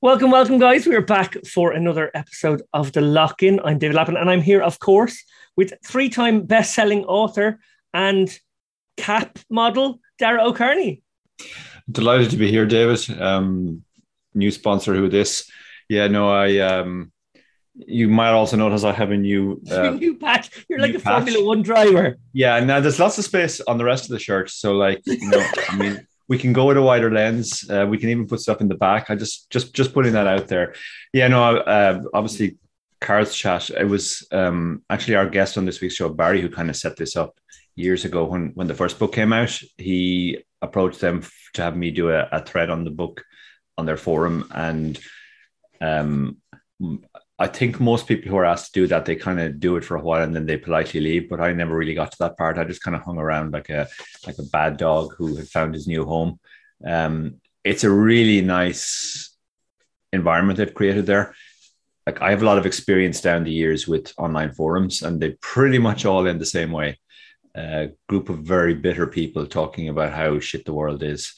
Welcome, welcome, guys. We are back for another episode of The Lock In. I'm David Lappin, and I'm here, of course, with three time best selling author and cap model, Dara O'Kearney. Delighted to be here, David. Um, new sponsor who this. Yeah, no, I. Um, you might also notice I have a new uh, new patch. You're like a patch. Formula One driver. Yeah, now there's lots of space on the rest of the shirt. So, like, you know, I mean, we can go with a wider lens. Uh, we can even put stuff in the back. I just just just putting that out there. Yeah, no, uh, obviously Cards Chat. It was um, actually our guest on this week's show, Barry, who kind of set this up years ago when when the first book came out. He approached them to have me do a, a thread on the book on their forum, and um, I think most people who are asked to do that, they kind of do it for a while and then they politely leave. But I never really got to that part. I just kind of hung around like a like a bad dog who had found his new home. Um, it's a really nice environment they've created there. Like I have a lot of experience down the years with online forums, and they pretty much all end the same way. A group of very bitter people talking about how shit the world is,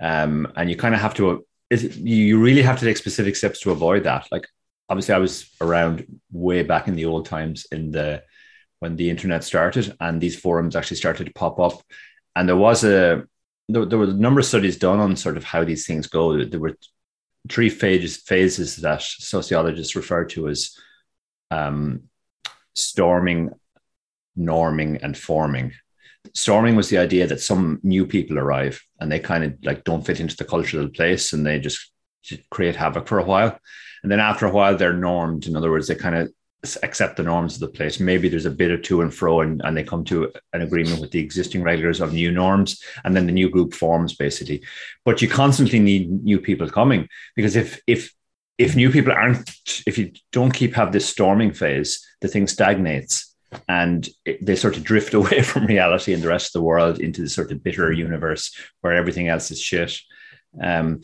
um, and you kind of have to. You really have to take specific steps to avoid that. Like obviously I was around way back in the old times in the when the internet started and these forums actually started to pop up. And there was a there, there were a number of studies done on sort of how these things go. There were three phases phases that sociologists refer to as um, storming, norming, and forming. Storming was the idea that some new people arrive and they kind of like don't fit into the cultural place and they just create havoc for a while. And then after a while, they're normed. In other words, they kind of accept the norms of the place. Maybe there's a bit of to and fro, and, and they come to an agreement with the existing regulars of new norms, and then the new group forms basically. But you constantly need new people coming because if if if new people aren't, if you don't keep have this storming phase, the thing stagnates and they sort of drift away from reality and the rest of the world into the sort of bitter universe where everything else is shit. Um,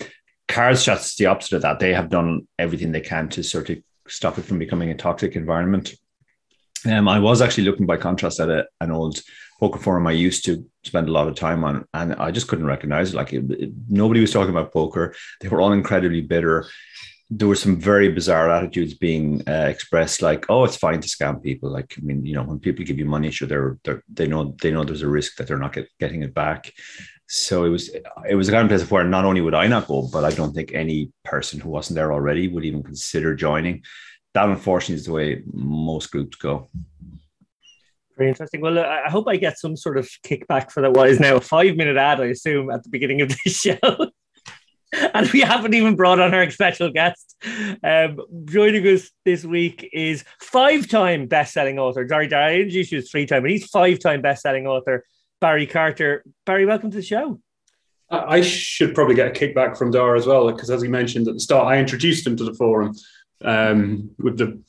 Cards Chat's the opposite of that. They have done everything they can to sort of stop it from becoming a toxic environment. Um, I was actually looking by contrast at a, an old poker forum I used to spend a lot of time on, and I just couldn't recognize it. Like it, it, nobody was talking about poker. They were all incredibly bitter. There were some very bizarre attitudes being uh, expressed, like, "Oh, it's fine to scam people." Like, I mean, you know, when people give you money, sure, they're, they're they know they know there's a risk that they're not get, getting it back. So it was it was a kind of place where not only would I not go, but I don't think any person who wasn't there already would even consider joining. That unfortunately is the way most groups go. Very interesting. Well, I hope I get some sort of kickback for that. What is now a five minute ad, I assume, at the beginning of the show. and we haven't even brought on our special guest. Um, joining us this week is five time best selling author. Sorry, I introduced you as three time, but he's five time best selling author Barry Carter. Barry, welcome to the show. I should probably get a kickback from Dara as well, because as he mentioned at the start, I introduced him to the forum um, with the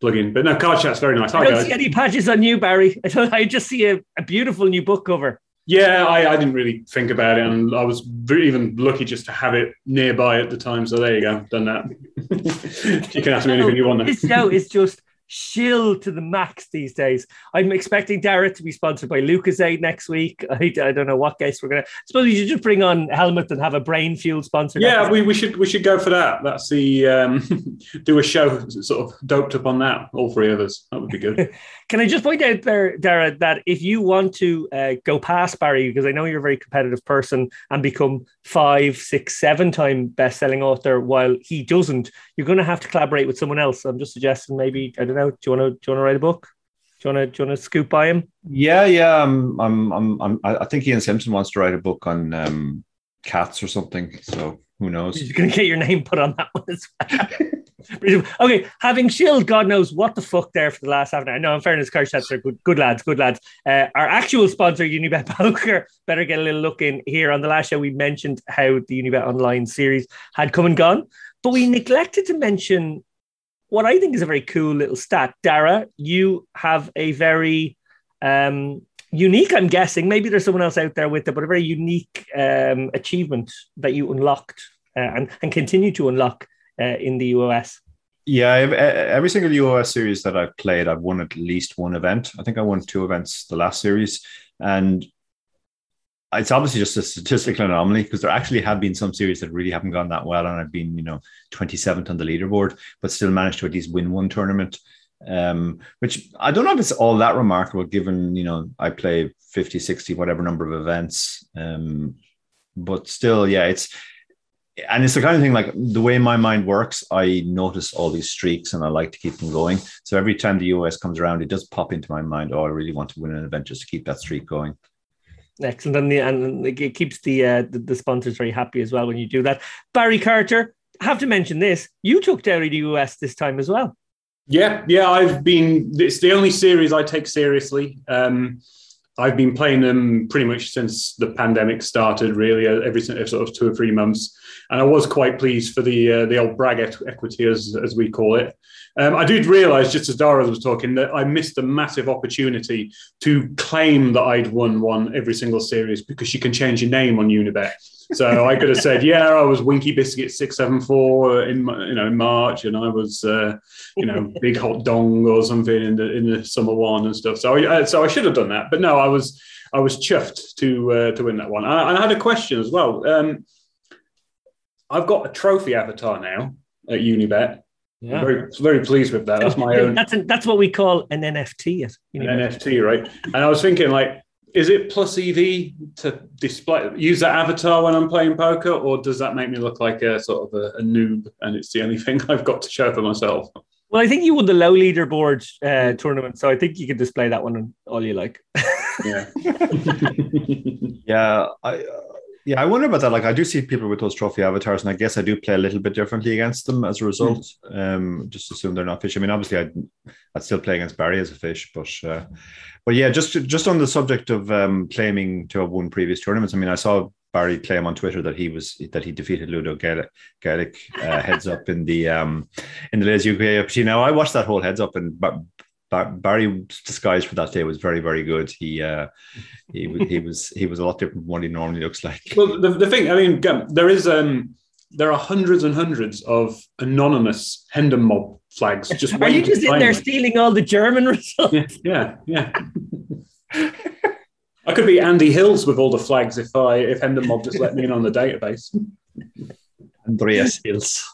plugin. But no, Card Chat's very nice. Hi, I don't guys. see any patches on you, Barry. I, I just see a, a beautiful new book cover. Yeah, I, I, didn't really think about it, and I was even lucky just to have it nearby at the time. So there you go, done that. you can ask me anything you want. This show is just shill to the max these days. I'm expecting Dara to be sponsored by Lucozade next week. I, I don't know what guest we're gonna. I suppose we should just bring on Hellmuth and have a brain fuel sponsor. Yeah, we, we should we should go for that. That's the um, do a show sort of doped up on that. All three of us. That would be good. Can I just point out there, Dara, that if you want to uh, go past Barry, because I know you're a very competitive person, and become five, six, seven time best selling author, while he doesn't, you're going to have to collaborate with someone else. I'm just suggesting maybe I don't know. Do you want to do you want to write a book? Do you want to do you want to scoop by him? Yeah, yeah. I'm, I'm, I'm, I'm I think Ian Simpson wants to write a book on um, cats or something. So who knows? You're going to get your name put on that one as well. okay, having chilled, God knows what the fuck there for the last half an hour. No, in fairness, car chats are good, good lads, good lads. Uh, our actual sponsor, Unibet Poker, better get a little look in here. On the last show, we mentioned how the Unibet Online series had come and gone, but we neglected to mention what I think is a very cool little stat. Dara, you have a very um, unique, I'm guessing, maybe there's someone else out there with it, but a very unique um, achievement that you unlocked uh, and, and continue to unlock uh, in the UOS? Yeah, every single UOS series that I've played, I've won at least one event. I think I won two events the last series, and it's obviously just a statistical anomaly because there actually have been some series that really haven't gone that well and I've been, you know, 27th on the leaderboard, but still managed to at least win one tournament. Um, which I don't know if it's all that remarkable given, you know, I play 50, 60, whatever number of events. Um, but still, yeah, it's and it's the kind of thing like the way my mind works, I notice all these streaks and I like to keep them going. So every time the UOS comes around, it does pop into my mind, oh, I really want to win an event just to keep that streak going. Excellent, and, the, and it keeps the, uh, the, the sponsors very happy as well when you do that. Barry Carter, have to mention this: you took Derry the US this time as well. Yeah, yeah, I've been. It's the only series I take seriously. Um, I've been playing them pretty much since the pandemic started, really, every sort of two or three months. And I was quite pleased for the uh, the old brag equity, as, as we call it. Um, I did realise, just as Dara was talking, that I missed a massive opportunity to claim that I'd won one every single series because you can change your name on Unibet. So I could have said, yeah, I was Winky Biscuit six seven four in you know in March, and I was uh, you know Big Hot Dong or something in the in the summer one and stuff. So I, so I should have done that, but no, I was I was chuffed to uh, to win that one. And I, I had a question as well. Um, I've got a trophy avatar now at Unibet. Yeah. I'm very, very pleased with that. That's my own. That's a, that's what we call an NFT. An NFT, right? And I was thinking, like, is it plus EV to display use that avatar when I'm playing poker, or does that make me look like a sort of a, a noob and it's the only thing I've got to show for myself? Well, I think you won the low leaderboard uh, tournament, so I think you can display that one all you like. yeah, yeah. I uh, yeah, I wonder about that. Like, I do see people with those trophy avatars, and I guess I do play a little bit differently against them as a result. Mm. Um, just assume they're not fish. I mean, obviously, I'd, I'd still play against Barry as a fish, but uh, but yeah, just just on the subject of um, claiming to have won previous tournaments. I mean, I saw Barry claim on Twitter that he was that he defeated Ludo Geilich, Geilich uh, heads up in the um in the ladies UK Now I watched that whole heads up and Barry's disguise for that day was very, very good. He uh, he he was he was a lot different from what he normally looks like. Well, the, the thing, I mean, there is um, there are hundreds and hundreds of anonymous Hendon mob flags. Just are you just in there stealing all the German results? Yeah, yeah. yeah. I could be Andy Hills with all the flags if I if Hendon mob just let me in on the database. Andreas Hills.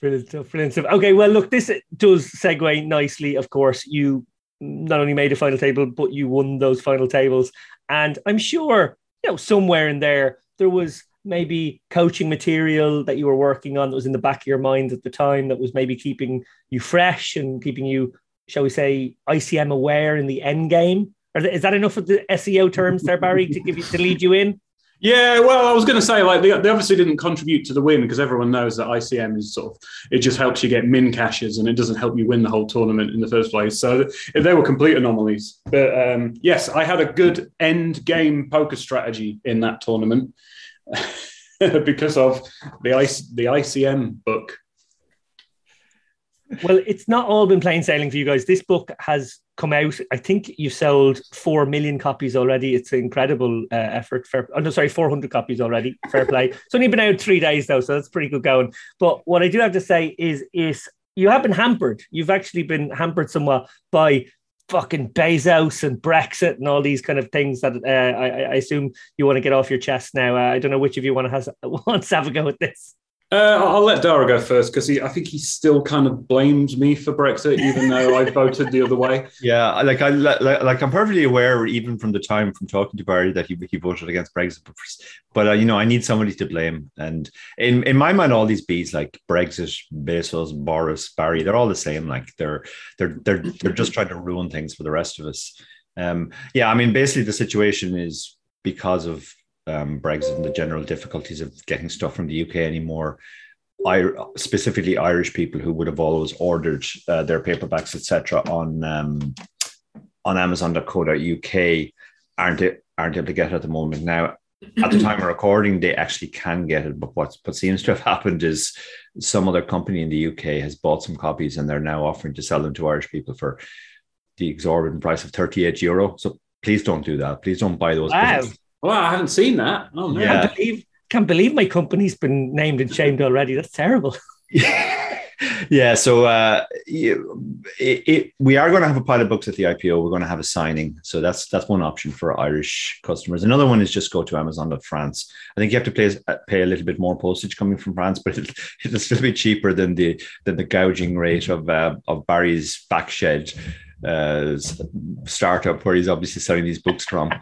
Brilliant. Brilliant stuff. Okay, well, look, this does segue nicely. Of course, you not only made a final table, but you won those final tables. And I'm sure, you know, somewhere in there, there was maybe coaching material that you were working on that was in the back of your mind at the time that was maybe keeping you fresh and keeping you, shall we say, ICM aware in the end game? Is that enough of the SEO terms there, Barry, to give you to lead you in? Yeah, well, I was going to say like they, they obviously didn't contribute to the win because everyone knows that ICM is sort of it just helps you get min cashes and it doesn't help you win the whole tournament in the first place. So they were complete anomalies. But um, yes, I had a good end game poker strategy in that tournament because of the the ICM book. Well, it's not all been plain sailing for you guys. This book has come out. I think you've sold four million copies already. It's an incredible uh, effort. For oh no, sorry, four hundred copies already. Fair play. It's only been out three days though, so that's pretty good going. But what I do have to say is, is you have been hampered. You've actually been hampered somewhat by fucking Bezos and Brexit and all these kind of things that uh, I, I, assume you want to get off your chest now. Uh, I don't know which of you want to has, wants to have a go at this. Uh, I'll let Dara go first because I think he still kind of blames me for Brexit, even though I voted the other way. Yeah, like I like, like I'm perfectly aware, even from the time from talking to Barry, that he, he voted against Brexit. But uh, you know, I need somebody to blame, and in in my mind, all these bees like Brexit, Bezos, Boris, Barry, they're all the same. Like they're they're they're they're just trying to ruin things for the rest of us. Um, yeah, I mean, basically, the situation is because of um, Brexit and the general difficulties of getting stuff from the UK anymore. I, specifically Irish people who would have always ordered uh, their paperbacks, etc., on um, on Amazon.co.uk aren't aren't able to get it at the moment. Now, at the time of recording, they actually can get it, but what what seems to have happened is some other company in the UK has bought some copies and they're now offering to sell them to Irish people for the exorbitant price of 38 euro. So please don't do that. Please don't buy those. Wow. Well, I haven't seen that. Oh no! Yeah. Can't believe, can't believe my company's been named and shamed already. That's terrible. yeah, so uh, it, it, we are going to have a pile of books at the IPO. We're going to have a signing, so that's that's one option for Irish customers. Another one is just go to Amazon France. I think you have to pay pay a little bit more postage coming from France, but it'll, it'll still be cheaper than the than the gouging rate of uh, of Barry's backshed uh, startup, where he's obviously selling these books from.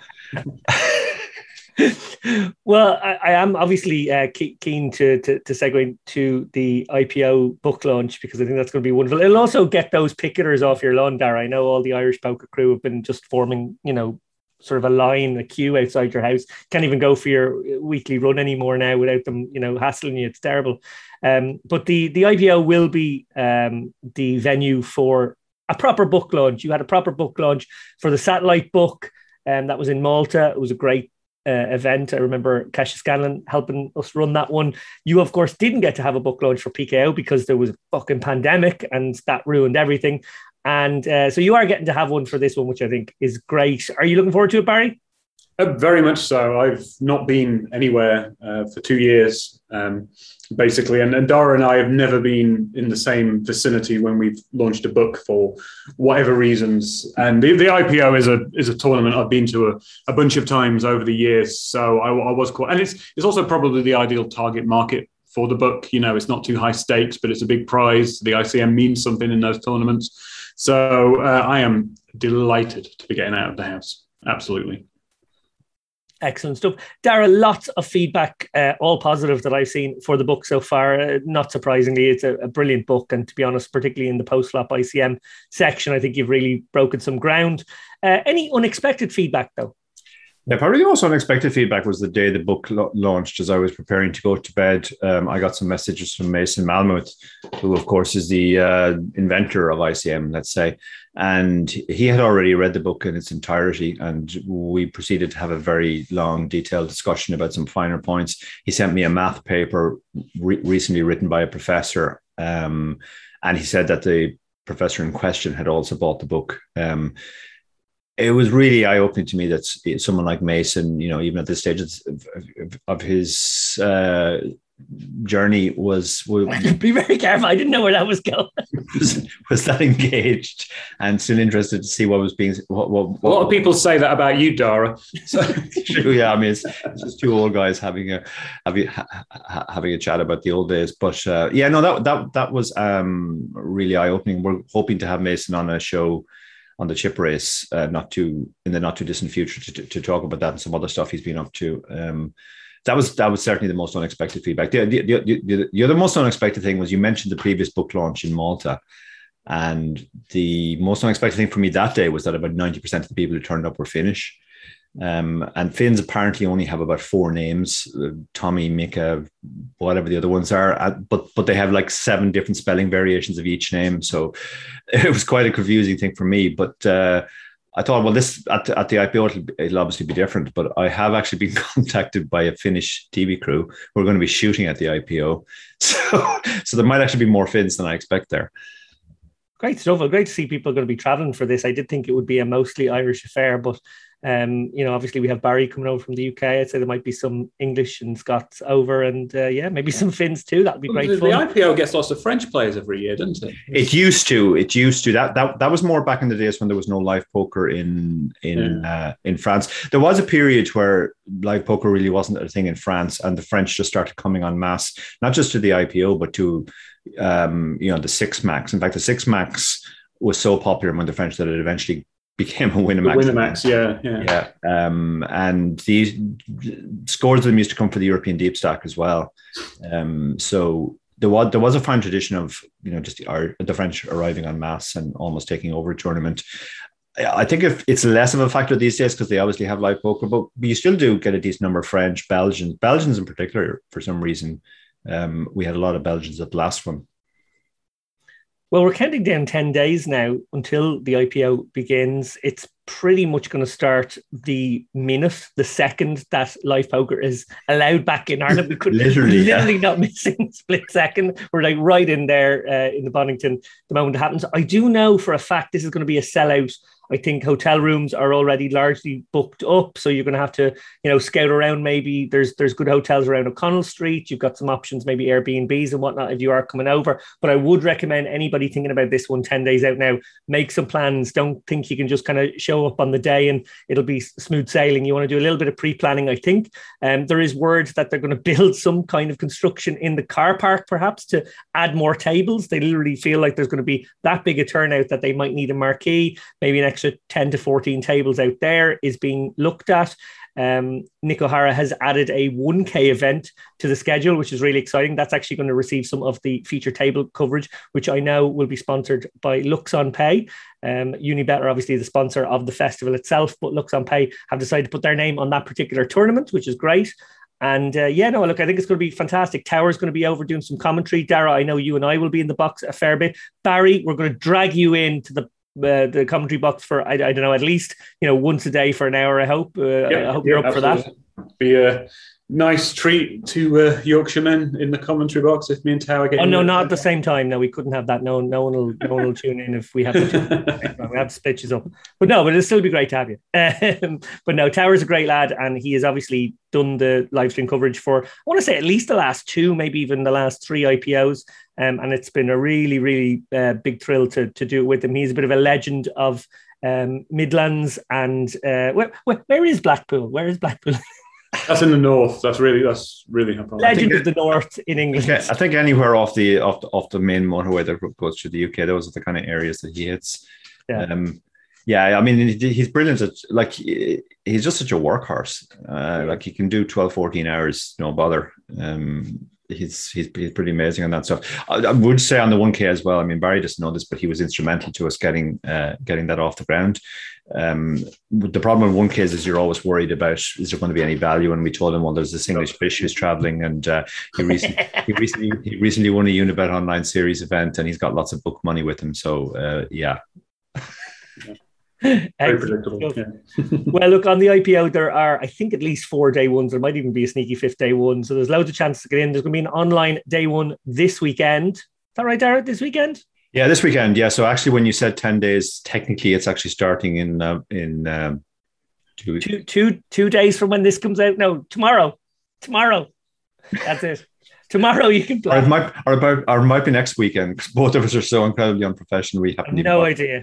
Well, I, I, am obviously uh, keen to, to, to segue to the IPO book launch because I think that's going to be wonderful. It'll also get those picketers off your lawn, Dara. I know all the Irish poker crew have been just forming, you know, sort of a line, a queue outside your house. Can't even go for your weekly run anymore now without them, you know, hassling you. It's terrible. Um, but the the IPO will be um, the venue for a proper book launch. You had a proper book launch for the satellite book, and um, that was in Malta. It was a great uh, event. I remember Cassius Scanlon helping us run that one. You, of course, didn't get to have a book launch for PKO because there was a fucking pandemic and that ruined everything. And uh, so you are getting to have one for this one, which I think is great. Are you looking forward to it, Barry? Uh, very much so. I've not been anywhere uh, for two years, um, basically, and, and Dara and I have never been in the same vicinity when we've launched a book for whatever reasons. And the, the IPO is a is a tournament I've been to a, a bunch of times over the years, so I, I was quite. And it's it's also probably the ideal target market for the book. You know, it's not too high stakes, but it's a big prize. The ICM means something in those tournaments, so uh, I am delighted to be getting out of the house. Absolutely. Excellent stuff. Dara, lots of feedback, uh, all positive that I've seen for the book so far. Uh, not surprisingly, it's a, a, brilliant book. And to be honest, particularly in the post flop ICM section, I think you've really broken some ground. Uh, any unexpected feedback, though? Yeah, probably the most unexpected feedback was the day the book lo- launched. As I was preparing to go to bed, um, I got some messages from Mason Malmuth, who, of course, is the uh, inventor of ICM, let's say. And he had already read the book in its entirety. And we proceeded to have a very long, detailed discussion about some finer points. He sent me a math paper re- recently written by a professor. Um, and he said that the professor in question had also bought the book. Um, it was really eye opening to me that someone like Mason, you know, even at this stage of, of his uh, journey, was, was be very careful. I didn't know where that was going. was, was, that engaged and still interested to see what was being. What, what, what a lot of people say that about you, Dara. So, true, yeah. I mean, it's, it's, just two old guys having a having ha, having a chat about the old days. But uh, yeah, no, that that that was um, really eye opening. We're hoping to have Mason on a show on the chip race, uh, not too in the not too distant future to, to, to, talk about that and some other stuff he's been up to. Um, that was that was certainly the most unexpected feedback. The, the, the, the, the other most unexpected thing was you mentioned the previous book launch in Malta. And the most unexpected thing for me that day was that about 90% of the people who turned up were Finnish. Um, and Finns apparently only have about four names: uh, Tommy, Mika, whatever the other ones are. Uh, but but they have like seven different spelling variations of each name. So it was quite a confusing thing for me. But uh, I thought, well, this at, at the IPO it'll, it'll, obviously be different. But I have actually been contacted by a Finnish TV crew who are going to be shooting at the IPO. So so there might actually be more Finns than I expect there. Great stuff. Well, great to see people going to be traveling for this. I did think it would be a mostly Irish affair, but um, you know, obviously we have Barry coming over from the UK. I'd say there might be some English and Scots over, and uh, yeah, maybe some Finns too. That'd be great. The, fun. the IPO gets lots of French players every year, doesn't it? It used to. It used to. That that that was more back in the days when there was no live poker in in yeah. uh, in France. There was a period where live poker really wasn't a thing in France, and the French just started coming on mass, not just to the IPO, but to um, you know the six max. In fact, the six max was so popular among the French that it eventually became a Winamax. Winamax, yeah, yeah, yeah. Um, and these scores of them used to come for the European deep stack as well. Um, so there was there was a fine tradition of you know just the, the French arriving on mass and almost taking over a tournament. I think if it's less of a factor these days because they obviously have live poker, but you still do get a decent number of French, Belgians, Belgians in particular. For some reason, um, we had a lot of Belgians at the last one. Well, we're counting down 10 days now until the IPO begins. It's pretty much going to start the minute, the second that live poker is allowed back in Ireland. We could literally, literally yeah. not missing split second. We're like right in there uh, in the Bonnington the moment it happens. I do know for a fact this is going to be a sellout I think hotel rooms are already largely booked up, so you're going to have to, you know, scout around. Maybe there's there's good hotels around O'Connell Street. You've got some options, maybe Airbnbs and whatnot if you are coming over. But I would recommend anybody thinking about this one 10 days out now, make some plans. Don't think you can just kind of show up on the day and it'll be smooth sailing. You want to do a little bit of pre-planning, I think. Um, there is word that they're going to build some kind of construction in the car park, perhaps to add more tables. They literally feel like there's going to be that big a turnout that they might need a marquee, maybe an extra extra 10 to 14 tables out there is being looked at. Um, Nick O'Hara has added a 1K event to the schedule, which is really exciting. That's actually going to receive some of the feature table coverage, which I know will be sponsored by LuxonPay. Um, Unibet are obviously the sponsor of the festival itself, but Looks on LuxonPay have decided to put their name on that particular tournament, which is great. And uh, yeah, no, look, I think it's going to be fantastic. Tower's going to be over doing some commentary. Dara, I know you and I will be in the box a fair bit. Barry, we're going to drag you into the uh, the commentary box for I, I, don't know at least you know once a day for an hour. I hope. Uh, yeah, I hope you're up absolutely. for that. Be a nice treat to uh, Yorkshiremen in the commentary box if me and Tower get. Oh no, not at the same time. No, we couldn't have that. No, no one will, no one will tune in if we have to. we have to pitches up. But no, but it'll still be great to have you. Um, but no, Tower's a great lad, and he has obviously done the live stream coverage for I want to say at least the last two, maybe even the last three IPOs. Um, and it's been a really, really uh, big thrill to to do it with him. He's a bit of a legend of um, Midlands and uh, where, where, where is Blackpool? Where is Blackpool? That's in the north. That's really that's really legend of the north in England. I think anywhere off the off the, off the main motorway that goes through the UK, those are the kind of areas that he hits. Yeah. Um, yeah, I mean, he's brilliant. At, like, he's just such a workhorse. Uh, like, he can do 12, 14 hours, no bother. Um, he's, he's he's pretty amazing on that stuff. I, I, would say on the 1K as well. I mean, Barry doesn't know this, but he was instrumental to us getting uh, getting that off the ground. Um, the problem with 1K is you're always worried about is there going to be any value? And we told him, well, there's this English fish who's traveling, and uh, he recently he recently he recently won a Unibet online series event, and he's got lots of book money with him. So uh, yeah. Very predictable. Yeah. well, look on the IPO, there are I think at least four day ones. There might even be a sneaky fifth day one. So there's loads of chances to get in. There's going to be an online day one this weekend. Is that right, Dara? This weekend? Yeah, this weekend. Yeah. So actually, when you said ten days, technically it's actually starting in uh, in um, two, two, two, two days from when this comes out. No, tomorrow. Tomorrow. That's it. Tomorrow you can play. Or it might, or about, or it might be next weekend. Both of us are so incredibly unprofessional. We have no idea.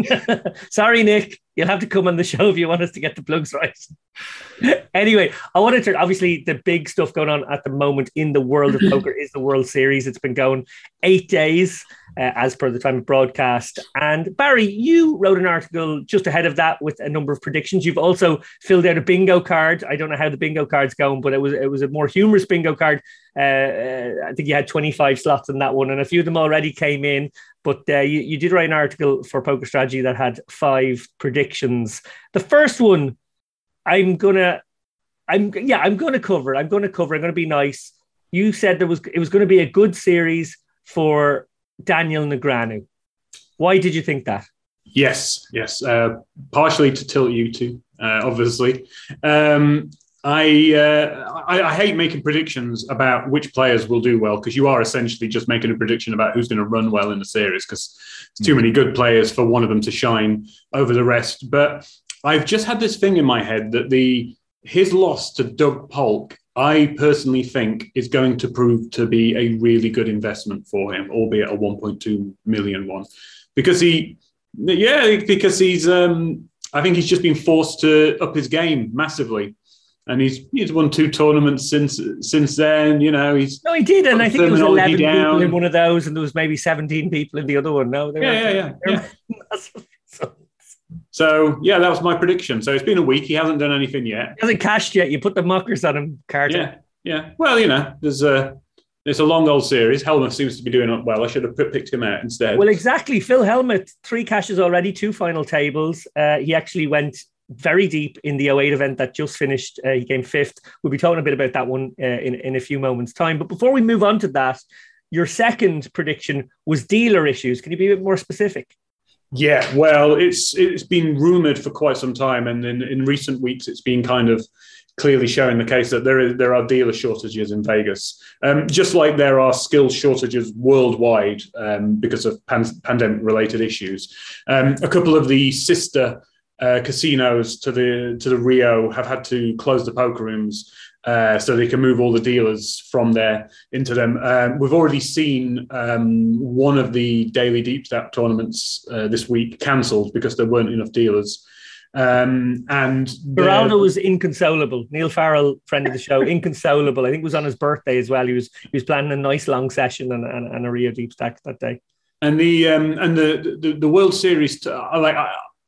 Sorry, Nick. You'll have to come on the show if you want us to get the plugs right. anyway, I wanted to obviously the big stuff going on at the moment in the world of poker is the World Series. It's been going eight days uh, as per the time of broadcast. And Barry, you wrote an article just ahead of that with a number of predictions. You've also filled out a bingo card. I don't know how the bingo card's going, but it was it was a more humorous bingo card. Uh, uh, I think you had 25 slots in that one, and a few of them already came in. But uh, you, you did write an article for Poker Strategy that had five predictions. The first one, I'm gonna, I'm yeah, I'm gonna cover. I'm gonna cover. I'm gonna be nice. You said there was it was going to be a good series for Daniel Negreanu. Why did you think that? Yes, yes. Uh, partially to tilt you two, uh, obviously. Um, I, uh, I, I hate making predictions about which players will do well because you are essentially just making a prediction about who's going to run well in the series because it's too many good players for one of them to shine over the rest. But I've just had this thing in my head that the his loss to Doug Polk I personally think is going to prove to be a really good investment for him, albeit a 1.2 million one, because he, yeah, because he's, um, I think he's just been forced to up his game massively. And he's he's won two tournaments since since then. You know he's no, he did, and I think there was eleven down. people in one of those, and there was maybe seventeen people in the other one. No, yeah, yeah, yeah, yeah. So yeah, that was my prediction. So it's been a week. He hasn't done anything yet. He hasn't cashed yet. You put the muckers on him, Carter. Yeah, yeah. Well, you know, there's a it's a long old series. Hellmuth seems to be doing well. I should have picked him out instead. Well, exactly. Phil Hellmuth, three cashes already, two final tables. Uh, he actually went very deep in the 08 event that just finished. Uh, he came fifth. We'll be talking a bit about that one uh, in, in a few moments' time. But before we move on to that, your second prediction was dealer issues. Can you be a bit more specific? Yeah, well, it's it's been rumored for quite some time, and in, in recent weeks, it's been kind of clearly showing the case that there is there are dealer shortages in Vegas, um, just like there are skill shortages worldwide um, because of pan- pandemic related issues. Um, a couple of the sister uh, casinos to the to the Rio have had to close the poker rooms uh, so they can move all the dealers from there into them. Um, we've already seen um, one of the daily deep stack tournaments uh, this week cancelled because there weren't enough dealers. Um, and Geraldo was inconsolable. Neil Farrell, friend of the show, inconsolable. I think it was on his birthday as well. He was he was planning a nice long session and, and, and a Rio deep stack that day. And the um, and the, the, the World Series, t- like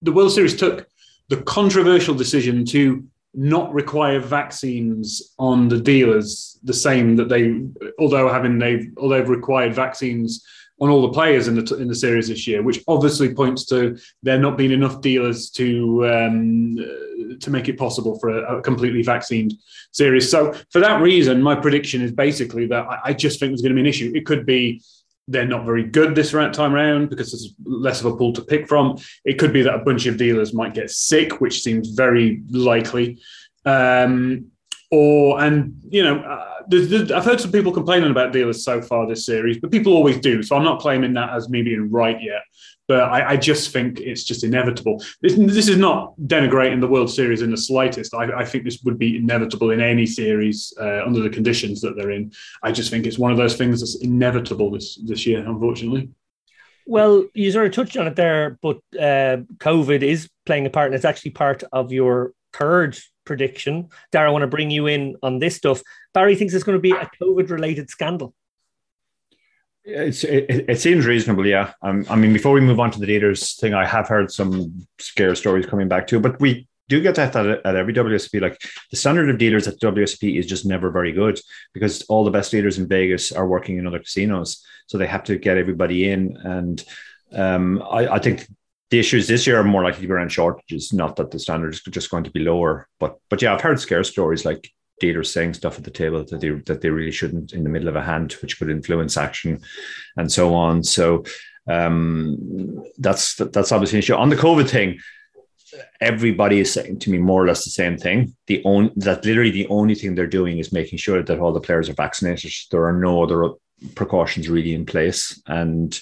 the World Series took the controversial decision to not require vaccines on the dealers the same that they although having they've although they've required vaccines on all the players in the in the series this year, which obviously points to there not being enough dealers to um, to make it possible for a, a, completely vaccinated series. So for that reason, my prediction is basically that I, I just think there's going to be an issue. It could be they're not very good this time around because there's less of a pool to pick from. It could be that a bunch of dealers might get sick, which seems very likely. Um, or and you know, uh, I've heard some people complaining about dealers so far this series, but people always do. So I'm not claiming that as me being right yet. But I, I just think it's just inevitable. This, this, is not denigrating the World Series in the slightest. I, I think this would be inevitable in any series uh, under the conditions that they're in. I just think it's one of those things that's inevitable this this year, unfortunately. Well, you sort of touched on it there, but uh, COVID is playing a part, and it's actually part of your third prediction. Dara, I want to bring you in on this stuff. Barry thinks it's going to be a COVID related scandal. It, it, seems reasonable, yeah. Um, I mean, before we move on to the leaders thing, I have heard some scare stories coming back too, but we do get that at, at every WSOP. Like the standard of dealers at WSOP is just never very good because all the best dealers in Vegas are working in other casinos, so they have to get everybody in. And um, I, I think the issues this year are more likely to be around shortages, not that the standard is just going to be lower. But but yeah, I've heard scare stories like dealers saying stuff at the table that they that they really shouldn't in the middle of a hand, which could influence action, and so on. So um, that's that's obviously an issue on the COVID thing. Everybody is saying to me more or less the same thing. The only that literally the only thing they're doing is making sure that all the players are vaccinated. There are no other precautions really in place, and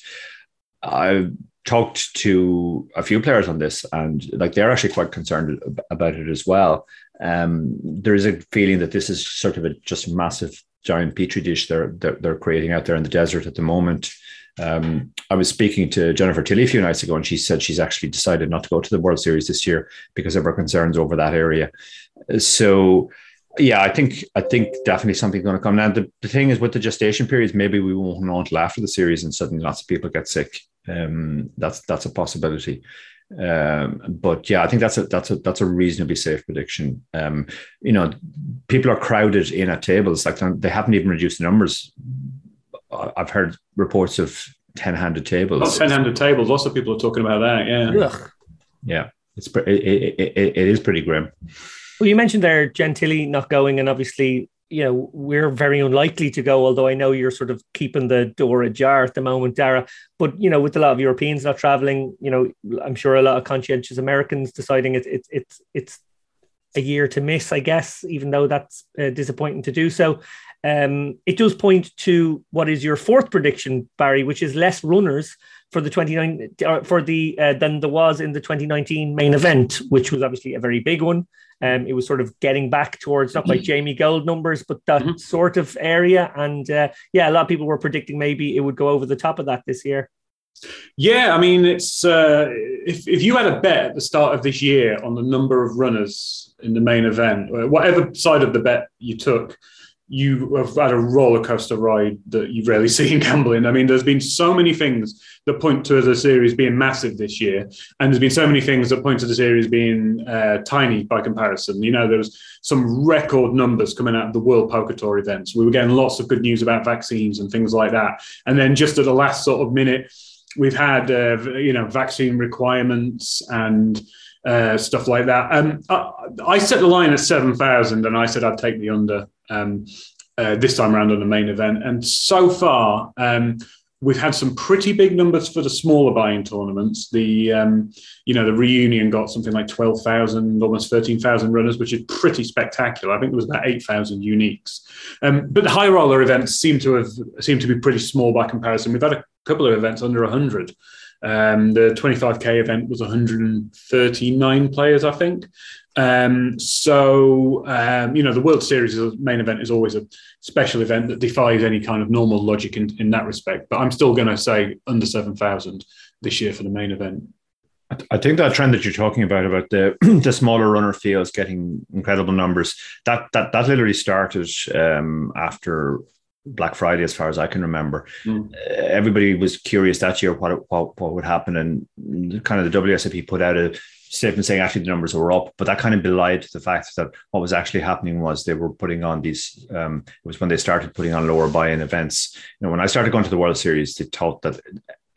I've talked to a few players on this, and like they're actually quite concerned about it as well. Um, there is a feeling that this is sort of a just massive giant petri dish they're, they're, they're creating out there in the desert at the moment. Um, I was speaking to Jennifer Tilly a few nights ago, and she said she's actually decided not to go to the World Series this year because of her concerns over that area. So, yeah, I think I think definitely something's going to come. Now, the, the thing is with the gestation periods, maybe we won't know until after the series, and suddenly lots of people get sick. Um, that's that's a possibility. Um, but yeah, I think that's a that's a that's a reasonably safe prediction. Um, you know, people are crowded in at tables. Like they haven't even reduced the numbers. I've heard reports of ten-handed tables. Oh, ten-handed tables. Lots of people are talking about that. Yeah, Ugh. yeah. It's it, it, it, it is pretty grim. Well, you mentioned there Jen Tilly not going, and obviously you know, we're very unlikely to go, although I know you're sort of keeping the door ajar at the moment, Dara. But, you know, with a lot of Europeans not traveling, you know, I'm sure a lot of conscientious Americans deciding it's, it's, it's, it's a year to miss, I guess, even though that's uh, disappointing to do so. Um, it does point to what is your fourth prediction, Barry, which is less runners for the 29 uh, for the uh, than there was in the 2019 main event, which was obviously a very big one. Um, it was sort of getting back towards not like Jamie Gold numbers, but that mm-hmm. sort of area. And uh, yeah, a lot of people were predicting maybe it would go over the top of that this year. Yeah, I mean, it's uh, if if you had a bet at the start of this year on the number of runners in the main event, whatever side of the bet you took, you have had a roller coaster ride that you've rarely seen gambling. I mean, there's been so many things that point to the series being massive this year, and there's been so many things that point to the series being uh, tiny by comparison. You know, there was some record numbers coming out of the World Poker Tour events. We were getting lots of good news about vaccines and things like that, and then just at the last sort of minute, we've had uh, you know vaccine requirements and. Uh, stuff like that. Um, I, I, set the line at seven thousand, and I said I'd take the under um, uh, this time around on the main event. And so far, um, we've had some pretty big numbers for the smaller buy-in tournaments. The um, you know the reunion got something like twelve thousand, almost thirteen thousand runners, which is pretty spectacular. I think there was about eight thousand uniques. Um, but the high roller events seem to have seem to be pretty small by comparison. We've had a couple of events under hundred. Um, the 25k event was 139 players, I think. Um, so, um, you know, the World Series main event is always a special event that defies any kind of normal logic in, in that respect. But I'm still going to say under 7,000 this year for the main event. I think that trend that you're talking about about the the smaller runner fields getting incredible numbers that that that literally started um, after Black Friday, as far as I can remember. Mm. Everybody was curious that year what, what what would happen, and kind of the WSOP put out a statement saying actually the numbers were up, but that kind of belied the fact that what was actually happening was they were putting on these. Um, it was when they started putting on lower buy-in events. You know, when I started going to the World Series, they thought that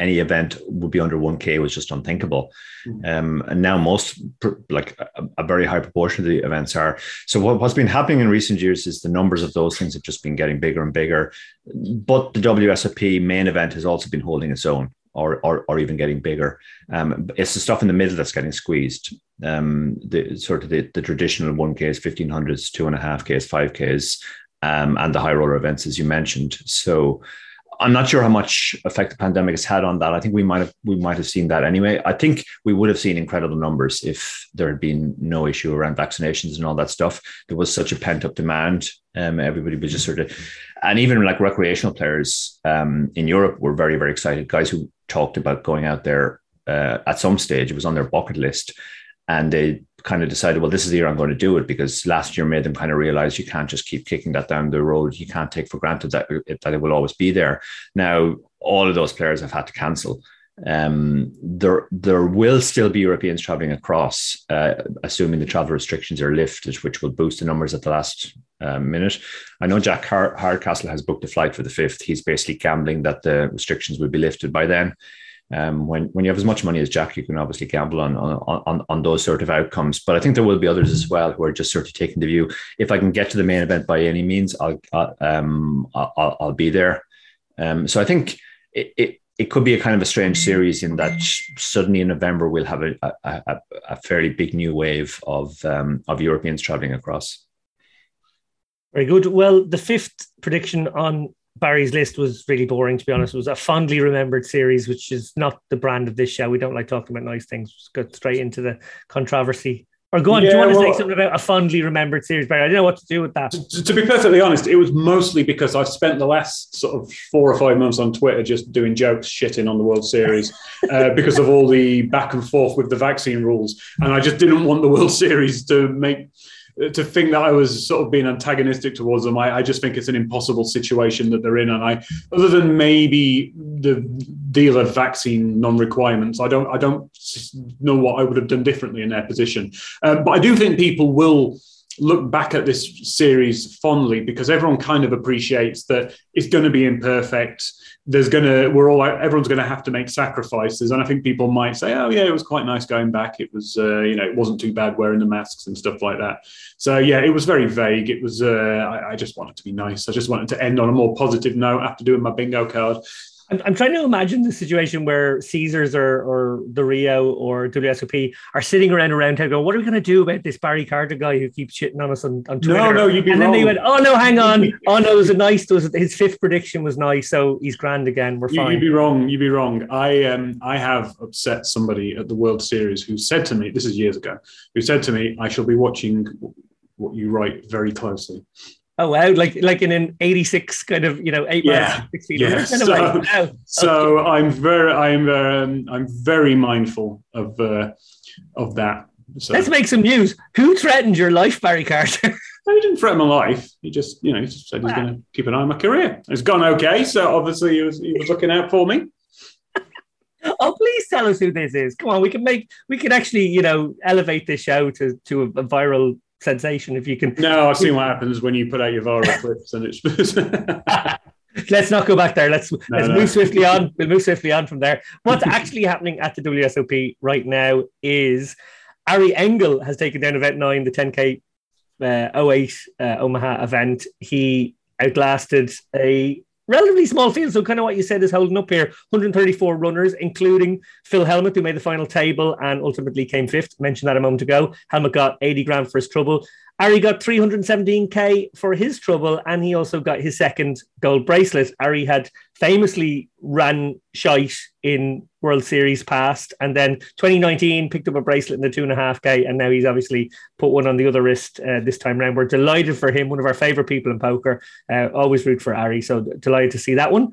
any event would be under 1k was just unthinkable mm-hmm. um, and now most like a, a, very high proportion of the events are so what, has been happening in recent years is the numbers of those things have just been getting bigger and bigger but the WSOP main event has also been holding its own or, or, or even getting bigger. Um, it's the stuff in the middle that's getting squeezed. Um, the sort of the, the traditional 1Ks, 1500s, two and a half Ks, 5Ks, um, and the high roller events, as you mentioned. So I'm not sure how much effect the pandemic has had on that. I think we might have we might have seen that anyway. I think we would have seen incredible numbers if there had been no issue around vaccinations and all that stuff. There was such a pent up demand. Um, everybody was just sort of, and even like recreational players um, in Europe were very very excited. Guys who talked about going out there uh, at some stage. It was on their bucket list, and they kind of decided, well, this is the year I'm going to do it because last year made them kind of realize you can't just keep kicking that down the road. You can't take for granted that, that it will always be there. Now, all of those players have had to cancel. Um, there, there will still be Europeans traveling across, uh, assuming the travel restrictions are lifted, which will boost the numbers at the last uh, minute. I know Jack Hardcastle has booked a flight for the fifth. He's basically gambling that the restrictions will be lifted by then. Um, when when you have as much money as Jack, you can obviously gamble on, on on on those sort of outcomes. But I think there will be others as well who are just sort of taking the view: if I can get to the main event by any means, I'll I'll, um, I'll, I'll be there. Um, so I think it, it it could be a kind of a strange series in that suddenly in November we'll have a, a, a, fairly big new wave of um, of Europeans traveling across. Very good. Well, the fifth prediction on Barry's list was really boring, to be honest. It was a fondly remembered series, which is not the brand of this show. We don't like talking about nice things. Just go straight into the controversy. Or go on, yeah, do you want to well, say something about a fondly remembered series, Barry? I don't know what to do with that. To, to, be perfectly honest, it was mostly because I've spent the last sort of four or five months on Twitter just doing jokes, shitting on the World Series uh, because of all the back and forth with the vaccine rules. And I just didn't want the World Series to make to think that I was sort of being antagonistic towards them, I, I, just think it's an impossible situation that they're in. And I, other than maybe the deal of vaccine non-requirements, I don't, I don't know what I would have done differently in their position. Um, but I do think people will look back at this series fondly because everyone kind of appreciates that it's going to be imperfect. There's going to, we're all, everyone's going to have to make sacrifices. And I think people might say, oh, yeah, it was quite nice going back. It was, uh, you know, it wasn't too bad wearing the masks and stuff like that. So, yeah, it was very vague. It was, uh, I, I just wanted to be nice. I just wanted to end on a more positive note after doing my bingo card. I'm, I'm trying to imagine the situation where Caesars or, or the Rio or WSOP are sitting around around town going, what are we going to do about this Barry Carter guy who keeps shitting on us on, on Twitter? No, no, you'd be And wrong. then they went, oh, no, hang on. oh, no, it was a nice, it was, his fifth prediction was nice. So he's grand again. We're fine. You'd be wrong. You'd be wrong. I, um, I have upset somebody at the World Series who said to me, this is years ago, who said to me, I shall be watching what you write very closely. Oh wow! Like like in an '86 kind of you know eight yeah, yeah. So, wow. so okay. I'm very I'm um, I'm very mindful of uh, of that. So. Let's make some news. Who threatened your life, Barry Carter? no, he didn't threaten my life. He just you know he just said he's wow. going to keep an eye on my career. It's gone okay. So obviously he was he was looking out for me. oh, please tell us who this is. Come on, we can make we can actually you know elevate this show to to a, a viral sensation if you can. No, I've seen what happens when you put out your viral clips and it's. let's not go back there. Let's no, let's no. move swiftly on. We'll move swiftly on from there. What's actually happening at the WSOP right now is Ari Engel has taken down event nine, the 10k uh, 08 uh, Omaha event. He outlasted a relatively small field. So kind of what you said is holding up here. 134 runners, including Phil Hellmuth, who made the final table and ultimately came fifth. Mentioned that a moment ago. Hellmuth got 80 grand for his trouble. Ari got 317k for his trouble, and he also got his second gold bracelet. Ari had famously ran shite in World Series past, and then 2019 picked up a bracelet in the two and a half k, and now he's obviously put one on the other wrist uh, this time around. We're delighted for him, one of our favorite people in poker. Uh, always root for Ari, so delighted to see that one.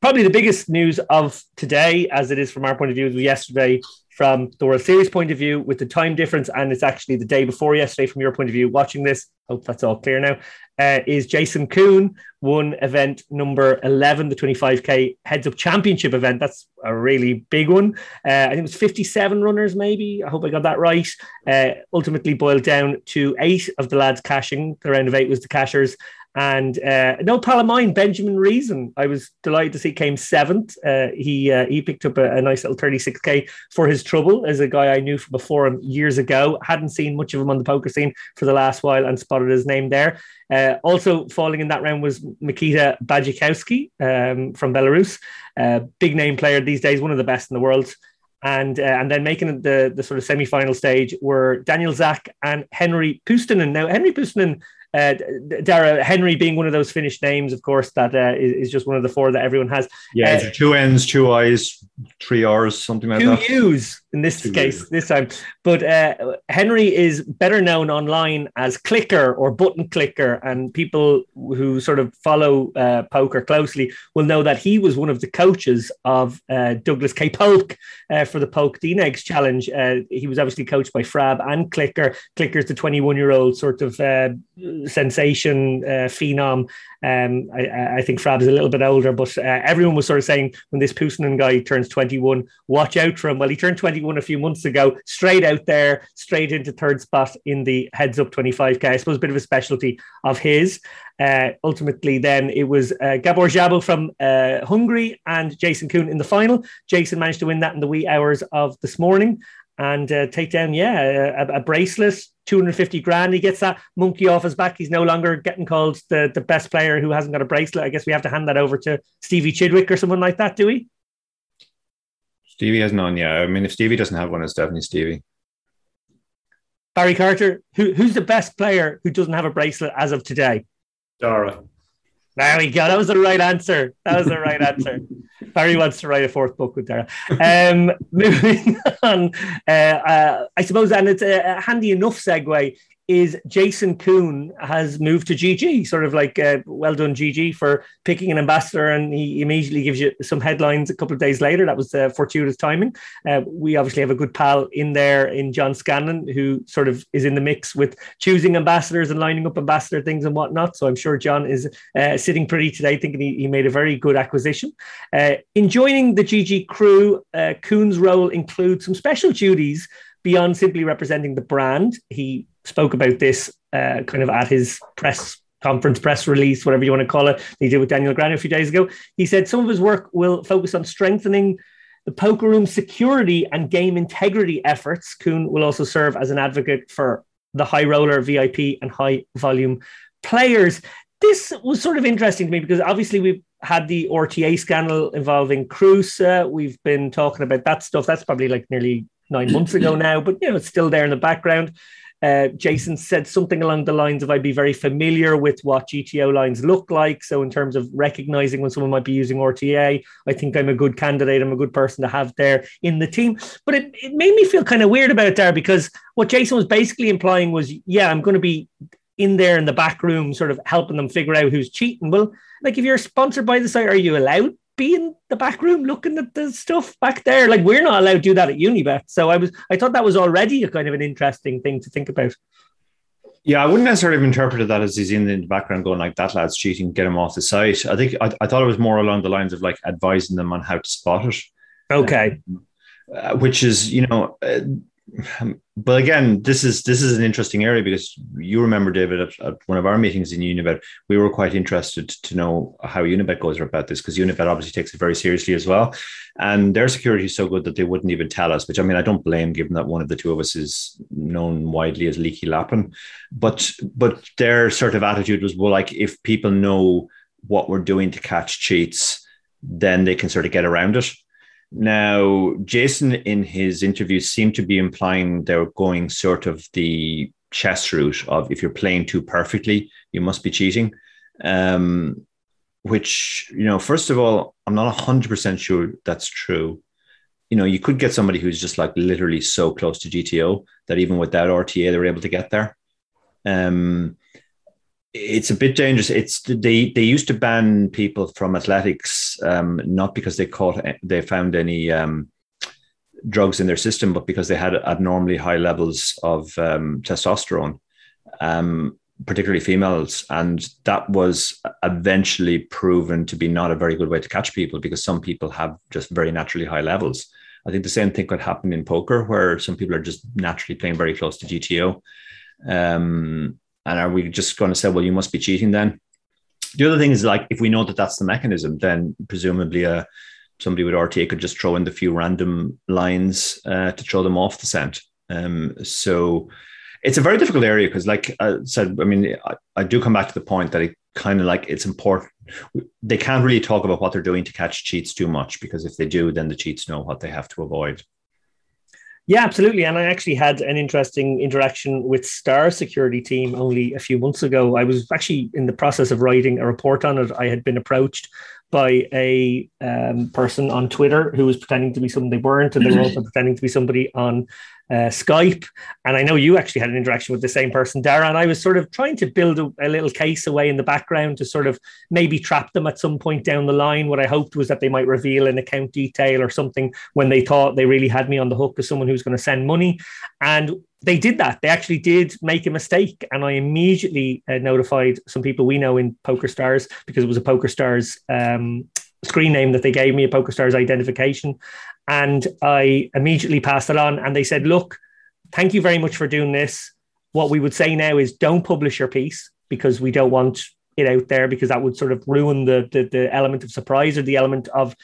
Probably the biggest news of today, as it is from our point of view, was yesterday from the World Series point of view with the time difference, and it's actually the day before yesterday from your point of view watching this. Hope that's all clear now. Uh, is Jason Koon won event number 11, the 25K Heads Up Championship event. That's a really big one. Uh, I think it was 57 runners, maybe. I hope I got that right. Uh, ultimately boiled down to eight of the lads cashing. The round of eight was the cashers. And uh, no pal of mine, Benjamin Reason, I was delighted to see came seventh. Uh, he uh, he picked up a, a, nice little 36k for his trouble as a guy I knew from before him years ago. Hadn't seen much of him on the poker scene for the last while and spotted his name there. Uh, also falling in that round was Mikita Badziakouski um, from Belarus, uh, big name player these days, one of the best in the world and uh, and then making the the sort of semi final stage were Daniel Zak and Henri Puustinen. Now Henri Puustinen uh, Dara Henri being one of those Finnish names, of course, that uh, is, is just one of the four that everyone has. Yeah, uh, two N's, two I's, three R's, something like two that. Two U's in this two case, this time. But uh, Henri is better known online as Clicker or Button Clicker, and people who sort of follow uh, poker closely will know that he was one of the coaches of uh, Douglas K. Polk for the Polk DNEGS Challenge. he was obviously coached by Frab and Clicker. Clicker's the 21 year old sort of sensation uh, phenom. Um, I, I, think Frab is a little bit older, but uh, everyone was sort of saying when this Puustinen guy turns 21, watch out for him. Well, he turned 21 a few months ago, straight out there, straight into third spot in the heads up 25k. I suppose a bit of a specialty of his. Uh, ultimately, then it was uh, Gabor Szabo from uh, Hungary and Jason Koon in the final. Jason managed to win that in the wee hours of this morning and uh, take down, yeah, a, a, bracelet, 250 grand. He gets that monkey off his back. He's no longer getting called the, the best player who hasn't got a bracelet. I guess we have to hand that over to Stevie Chidwick or someone like that, do we? Stevie has none, yeah. I mean, if Stevie doesn't have one, it's definitely Stevie. Barry Carter, who, who's the best player who doesn't have a bracelet as of today? Dara. There we go. That was the right answer. That was the right answer. Barry wants to write a fourth book with Dara. Um, moving on, uh, uh, I suppose, and it's a, a handy enough segue is Jason Koon has moved to GG, sort of like uh, well done GG for picking an ambassador, and he immediately gives you some headlines a couple of days later. That was uh, fortuitous timing. Uh, we obviously have a good pal in there in John Scanlon who sort of is in the mix with choosing ambassadors and lining up ambassador things and whatnot. So I'm sure John is uh, sitting pretty today, thinking he, he, made a very good acquisition. Uh, in joining the GG crew, uh, Koon's role includes some special duties beyond simply representing the brand. He spoke about this uh, kind of at his press conference, press release, whatever you want to call it. He did with Daniel Grant a few days ago. He said some of his work will focus on strengthening the poker room security and game integrity efforts. Koon will also serve as an advocate for the high roller, VIP, and high volume players. This was sort of interesting to me because obviously we've had the RTA scandal involving Cruz. Uh, we've been talking about that stuff. That's probably like nearly nine months ago now, but you know it's still there in the background. Uh, Jason said something along the lines of I'd be very familiar with what GTO lines look like. So, in terms of recognizing when someone might be using RTA, I think I'm a good candidate. I'm a good person to have there in the team. But it, it made me feel kind of weird about there because what Jason was basically implying was, yeah, I'm going to be in there in the back room, sort of helping them figure out who's cheating. Well, like if you're sponsored by the site, are you allowed be in the back room looking at the stuff back there. Like we're not allowed to do that at Unibet. So I was I thought that was already a kind of an interesting thing to think about. Yeah, I wouldn't necessarily have interpreted that as he's in the background going like that lad's cheating, get him off the site. I think I, I thought it was more along the lines of like advising them on how to spot it. Okay. Uh, which is, you know, uh, but again, this is this is an interesting area because you remember, David, at, at, one of our meetings in Unibet, we were quite interested to know how Unibet goes about this because Unibet obviously takes it very seriously as well, and their security is so good that they wouldn't even tell us. Which I mean, I don't blame, given that one of the two of us is known widely as Leaky Lappin, but but their sort of attitude was well, like if people know what we're doing to catch cheats, then they can sort of get around it. Now, Jason in his interview seemed to be implying they're going sort of the chess route of if you're playing too perfectly, you must be cheating. Um, which, you know, first of all, I'm not 100% sure that's true. You know, you could get somebody who's just like literally so close to GTO that even without RTA, they were able to get there. Um, it's a bit dangerous. It's they they used to ban people from athletics, um, not because they caught they found any um, drugs in their system, but because they had abnormally high levels of um, testosterone, um, particularly females, and that was eventually proven to be not a very good way to catch people because some people have just very naturally high levels. I think the same thing could happen in poker, where some people are just naturally playing very close to GTO. Um, and are we just going to say, well, you must be cheating then? The other thing is like, if we know that that's the mechanism, then presumably uh, somebody with RTA could just throw in the few random lines uh, to throw them off the scent. Um, so it's a very difficult area because, like I said, I mean, I, I do come back to the point that it kind of like it's important. They can't really talk about what they're doing to catch cheats too much because if they do, then the cheats know what they have to avoid. Yeah, absolutely. And I actually had an interesting interaction with Star Security Team only a few months ago. I was actually in the process of writing a report on it. I had been approached by a um, person on Twitter who was pretending to be someone they weren't, and they were also pretending to be somebody on uh, Skype. And I know you actually had an interaction with the same person, Dara. And I was sort of trying to build a, a, little case away in the background to sort of maybe trap them at some point down the line. What I hoped was that they might reveal an account detail or something when they thought they really had me on the hook as someone who's going to send money. And they did that. They actually did make a mistake. And I immediately uh, notified some people we know in Poker Stars because it was a Poker Stars um, screen name that they gave me, a Poker Stars identification. And I immediately passed it on. And they said, look, thank you very much for doing this. What we would say now is don't publish your piece because we don't want it out there because that would sort of ruin the, the, the element of surprise or the element of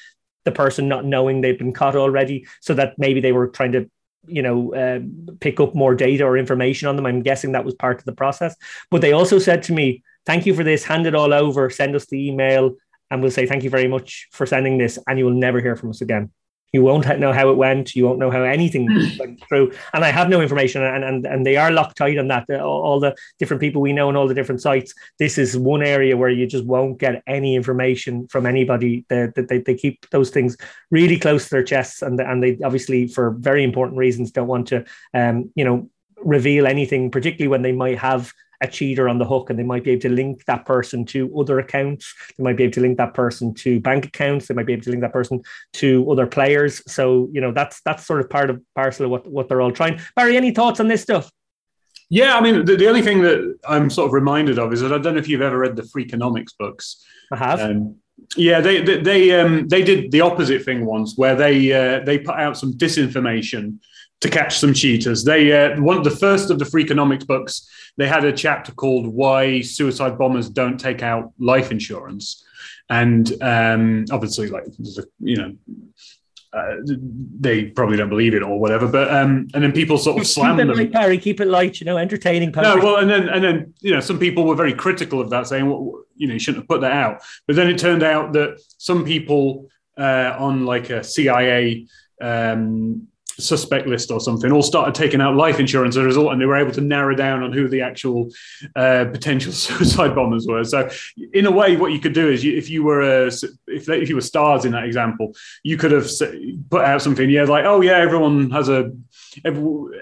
the person not knowing they've been caught already so that maybe they were trying to you know uh, pick up more data or information on them. I'm guessing that was part of the process. But they also said to me thank you for this. Hand it all over. Send us the email and we'll say thank you very much for sending this and you will never hear from us again you won't know how it went. You won't know how anything went through. And I have no information, and and, and they are locked tight on that. All the different people we know and all the different sites. This is one area where you just won't get any information from anybody. That they, they, they keep those things really close to their chests, and and they obviously for very important reasons don't want to, um, you know, reveal anything, particularly when they might have a cheater on the hook and they might be able to link that person to other accounts. They might be able to link that person to bank accounts. They might be able to link that person to other players. So, you know, that's that's sort of part of parcel of what, what they're all trying. Barry, any thoughts on this stuff? Yeah, I mean, the, the only thing that I'm sort of reminded of is that I don't know if you've ever read the Freakonomics books. I have. Um, yeah, they they they, um, they did the opposite thing once, where they uh, they put out some disinformation to catch some cheaters. They uh, one of the first of the Freakonomics books. They had a chapter called "Why Suicide Bombers Don't Take Out Life Insurance," and um, obviously, like you know, uh, they probably don't believe it or whatever. But um, and then people sort of slam keep it them. Light, Perry, keep it light. You know, entertaining. No, well, and then and then you know, some people were very critical of that, saying, well, you know, you shouldn't have put that out. But then it turned out that some people uh, on like a CIA. Um, suspect list or something all started taking out life insurance as a result and they were able to narrow down on who the actual uh, potential suicide bombers were. So in a way what you could do is you, if you were a, if, if you were stars in that example you could have put out something yeah like oh yeah everyone has a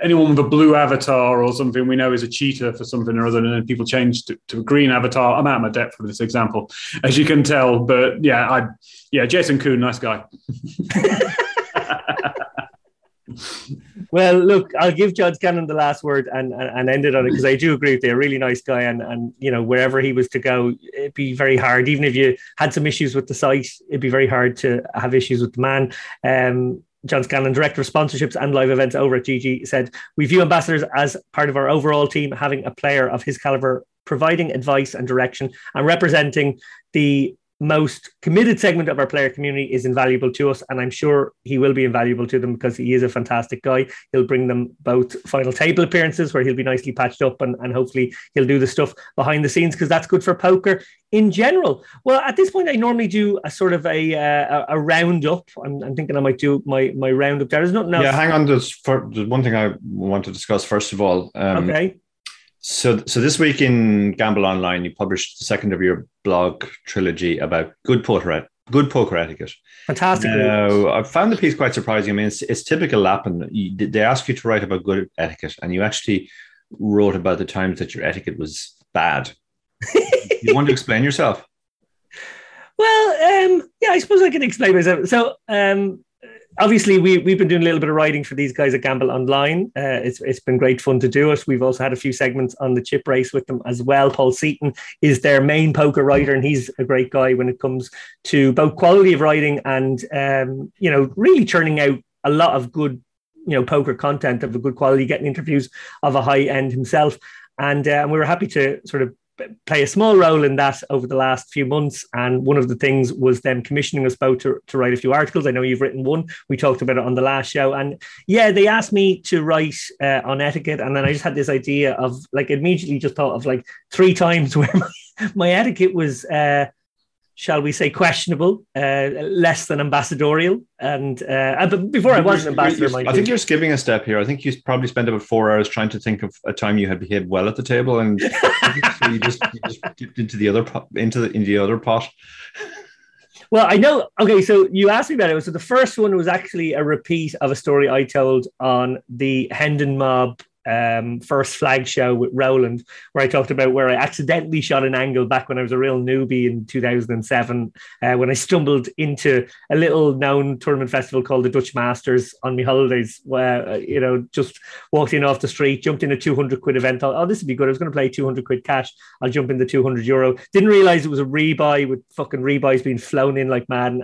anyone with a blue avatar or something we know is a cheater for something or other and then people change to, to a green avatar. I'm out of my depth for this example as you can tell but yeah i yeah jason koon nice guy well, look, I'll give John Scanlon the last word and, and, and end it on it because I do agree with you. A really nice guy, and and you know wherever he was to go, it'd be very hard. Even if you had some issues with the site, it'd be very hard to have issues with the man. Um, John Scanlon, Director of Sponsorships and Live Events over at GG, said, We view ambassadors as part of our overall team, having a player of his caliber providing advice and direction and representing the most committed segment of our player community is invaluable to us, and I'm sure he will be invaluable to them because he is a fantastic guy. He'll bring them both final table appearances where he'll be nicely patched up, and, and hopefully he'll do the stuff behind the scenes because that's good for poker in general. Well, at this point, I normally do a sort of a uh, a roundup. I'm, I'm, thinking I might do my my roundup. There is nothing else. Yeah, hang on. There's, for, there's one thing I want to discuss first of all. Um, okay so, so this week in Gamble Online, you published the second of your blog trilogy about good poker, good poker etiquette. Fantastic. Now, I found the piece quite surprising. I mean, it's, it's typical Lappin. You, they ask you to write about good etiquette, and you actually wrote about the times that your etiquette was bad. you want to explain yourself? Well, um, yeah, I suppose I can explain myself. So, um, obviously we we've been doing a little bit of writing for these guys at Gamble Online. Uh, it's it's been great fun to do it. We've also had a few segments on the chip race with them as well. Paul Seaton is their main poker writer, and he's a great guy when it comes to both quality of writing and um, you know really churning out a lot of good you know poker content of a good quality, getting interviews of a high end himself. And, uh, and we were happy to sort of play a small role in that over the last few months. And one of the things was them commissioning us both to, to write a few articles. I know you've written one. We talked about it on the last show. And yeah, they asked me to write uh, on etiquette. And then I just had this idea of like immediately just thought of like three times where my, my etiquette was uh, shall we say, questionable, uh, less than ambassadorial. And uh, but before I was an ambassador, I think you're skipping a step here. I think you probably spent about four hours trying to think of a time you had behaved well at the table, and so you just you just dipped into the other pot, into the into the other pot. Well, I know. Okay, so you asked me about it. So the first one was actually a repeat of a story I told on the Hendon Mob um, first flag show with Roland, where I talked about where I accidentally shot an angle back when I was a real newbie in 2007, uh, when I stumbled into a little known tournament festival called the Dutch Masters on my holidays, where, uh, you know, just walked in off the street, jumped in a 200 quid event. Thought, oh, this would be good. I was going to play 200 quid cash. I'll jump in the 200 euro. Didn't realize it was a rebuy with fucking rebuys being flown in like mad.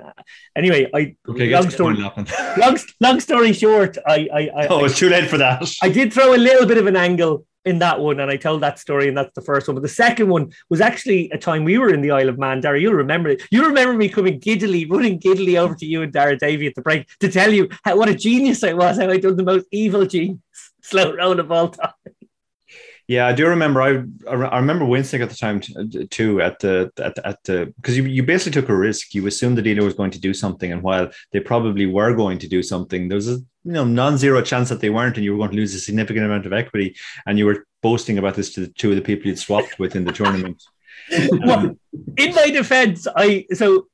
Anyway, I, okay, long story, long, long story short, I, I, I oh, it's too late for that. I did throw a little little bit of an angle in that one, and I tell that story, and that's the first one. But the second one was actually a time we were in the Isle of Man. Dara, you'll remember it. You remember me coming giddily, running giddily over to you and Dara Davy at the break to tell you how, what a genius I was, how I done the most evil genius slow roll of all time. Yeah, I do remember. I I remember wincing at the time too. At the at at the because you, you basically took a risk. You assumed the dealer was going to do something, and while they probably were going to do something, there was a you know non-zero chance that they weren't, and you were going to lose a significant amount of equity. And you were boasting about this to the two of the people you'd swapped with in the tournament. well, in my defense, I so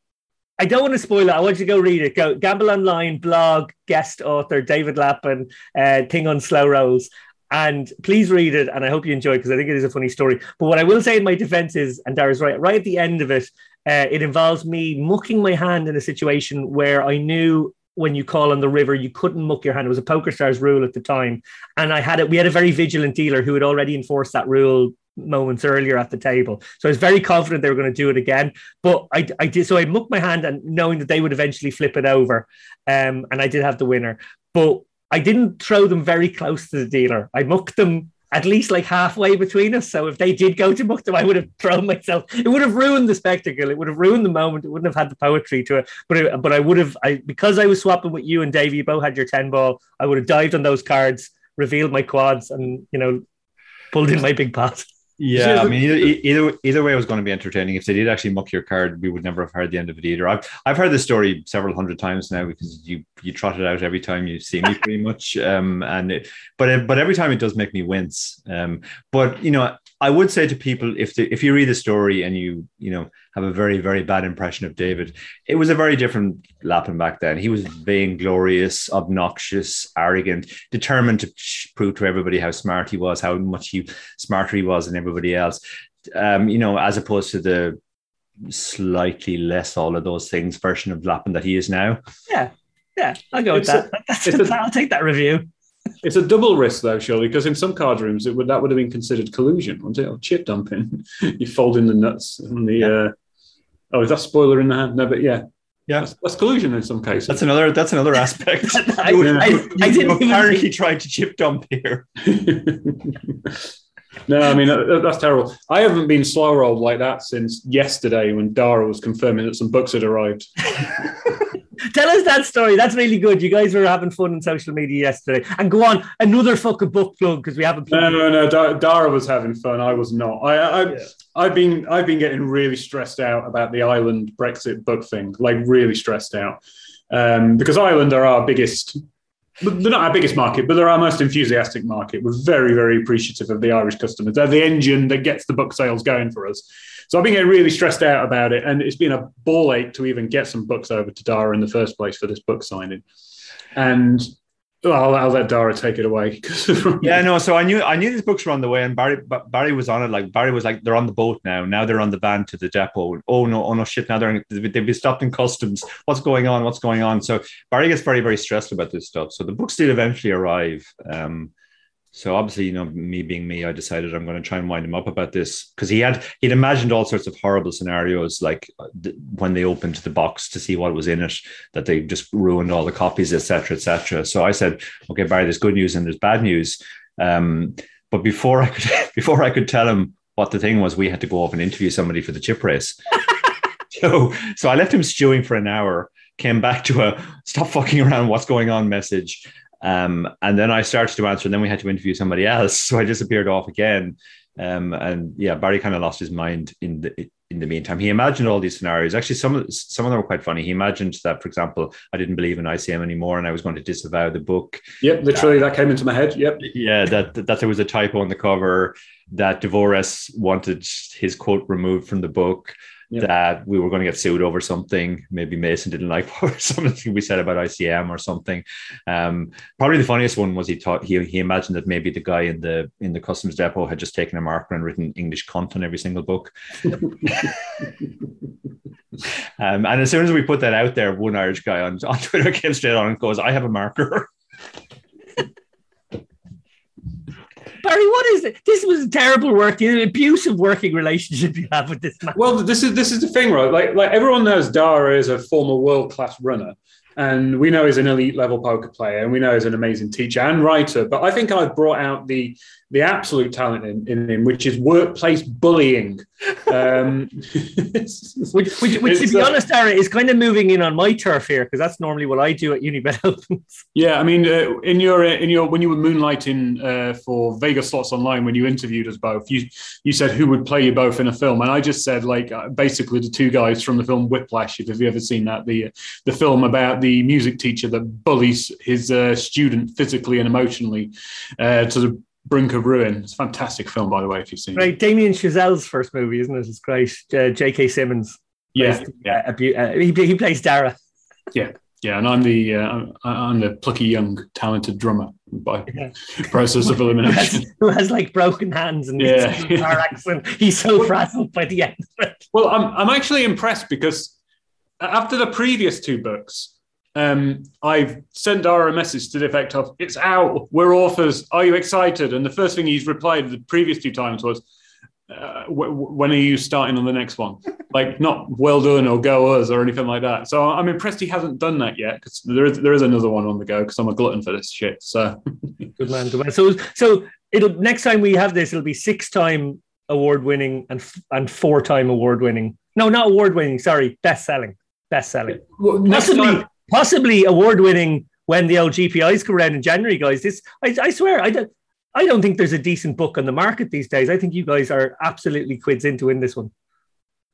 I don't want to spoil it. I want you to go read it. Go Gamble Online blog, guest author David Lappin, uh, thing on slow rolls. And please read it, and I hope you enjoy because I think it is a funny story. But what I will say in my defense is, and Dara's right, right at the end of it, uh, it involves me mucking my hand in a situation where I knew when you call on the river, you couldn't muck your hand. It was a Poker Stars rule at the time, and I had it. We had a very vigilant dealer who had already enforced that rule moments earlier at the table. So I was very confident they were going to do it again. But I, I did so I mucked my hand and knowing that they would eventually flip it over. Um, and I did have the winner. But I didn't throw them very close to the dealer. I mucked them at least like halfway between us. So if they did go to muck them, I would have thrown myself. It would have ruined the spectacle. It would have ruined the moment. It wouldn't have had the poetry to it. But it, but I would have. I because I was swapping with you and Davey. You both had your ten ball. I would have dived on those cards, revealed my quads, and you know, pulled in my big pot. Yeah, I mean, either, either either way, it was going to be entertaining. If they did actually muck your card, we would never have heard the end of it either. I've I've heard this story several hundred times now because you you trot it out every time you see me, pretty much. Um, and it, but but every time it does make me wince. Um, but you know, I would say to people if the, if you read the story and you you know have a very very bad impression of David, it was a very different Lappin back then. He was vainglorious, obnoxious, arrogant, determined to prove to everybody how smart he was, how much he smarter he was than everybody else. Um, you know, as opposed to the slightly less all of those things version of Lappin that he is now. Yeah, yeah, I'll go with it's that. A, I'll take that review. It's a double risk though, surely, because in some card rooms it would that would have been considered collusion, wouldn't it? Or chip dumping. you fold in the nuts and the. Yeah. Uh, oh, is that spoiler in the hand? No, but yeah. Yeah, that's, that's, collusion in some cases. That's another. That's another aspect. I, I, I, I didn't apparently even... tried to chip dump here. No, I mean that, that's terrible. I haven't been slow rolled like that since yesterday when Dara was confirming that some books had arrived. Tell us that story. That's really good. You guys were having fun on social media yesterday. And go on, another fucking book plug because we haven't. No, no, no. Da- Dara was having fun. I was not. I, I, yeah. I've been, I've been getting really stressed out about the Ireland Brexit book thing. Like really stressed out um, because Ireland are our biggest they're not our biggest market, but they're our most enthusiastic market. We're very, very appreciative of the Irish customers. They're the engine that gets the book sales going for us. So I've been getting really stressed out about it, and it's been a ball ache to even get some books over to Dara in the first place for this book signing. And well, I'll, let Dara take it away. yeah, no. So I knew I knew these books were on the way, and Barry Barry was on it. Like Barry was like, they're on the boat now. Now they're on the van to the depot. Oh no, oh no, shit! Now they're they've been stopped in customs. What's going on? What's going on? So Barry gets very very stressed about this stuff. So the books did eventually arrive. Um, so obviously, you know, me being me, I decided I'm going to try and wind him up about this because he had he'd imagined all sorts of horrible scenarios, like th- when they opened the box to see what was in it, that they just ruined all the copies, etc., etc. So I said, okay, Barry, there's good news and there's bad news. Um, but before I could before I could tell him what the thing was, we had to go off and interview somebody for the chip race. so so I left him stewing for an hour. Came back to a stop fucking around. What's going on? Message um, and then I started to answer, and then we had to interview somebody else. So I disappeared off again. Um, and yeah, Barry kind of lost his mind in the in the meantime. He imagined all these scenarios. Actually, some of some of them were quite funny. He imagined that, for example, I didn't believe in ICM anymore, and I was going to disavow the book. Yep, literally, uh, that came into my head. Yep. Yeah, that that there was a typo on the cover. That Dvořák wanted his quote removed from the book yeah. that we were going to get sued over something. Maybe Mason didn't like something we said about ICM or something. Um, probably the funniest one was he thought he, he imagined that maybe the guy in the in the customs depot had just taken a marker and written English cunt on every single book. um, and as soon as we put that out there, one Irish guy on, on Twitter came straight on and goes, "I have a marker." Barry, what is it? This was a terrible work, an abusive working relationship you have with this man. Well, this is this is the thing, right? Like like everyone knows Dara is a former world class runner. And we know he's an elite level poker player, and we know he's an amazing teacher and writer. But I think I've brought out the the absolute talent in, in him, which is workplace bullying. Um, which, which, which to be uh, honest, Aaron, is kind of moving in on my turf here because that's normally what I do at Unibet Yeah, I mean, uh, in your uh, in your when you were moonlighting uh, for Vegas Slots Online, when you interviewed us both, you you said who would play you both in a film, and I just said like uh, basically the two guys from the film Whiplash. If you ever seen that, the the film about the music teacher that bullies his uh, student physically and emotionally to the brink of ruin. It's a fantastic film, by the way, if you've seen right, it. Damien Chazelle's first movie, isn't it? It's great. Uh, J.K. Simmons. Yeah, yeah. Uh, uh, he, he plays Dara. Yeah, yeah, and I'm the uh, I'm the plucky young talented drummer by yeah. process of elimination. Who has, who has, like broken hands and yeah, accent. He's so frazzled by the end. well, I'm I'm actually impressed because after the previous two books, um, I've sent Dara a message to the effect of, it's out, we're authors, are you excited? And the first thing he's replied the previous two times was, uh, w- when are you starting on the next one? like, not well done or go us or anything like that. So I'm impressed he hasn't done that yet because there is, there is another one on the go because I'm a glutton for this shit. So good man, good man. So, so it'll next time we have this, it'll be six time award winning and, and four time award winning. No, not award winning, sorry, best selling. Best selling. Well, Possibly, time- possibly award winning when the old GPIs come around in January, guys. This I, I swear I don't I don't think there's a decent book on the market these days. I think you guys are absolutely quids into in this one.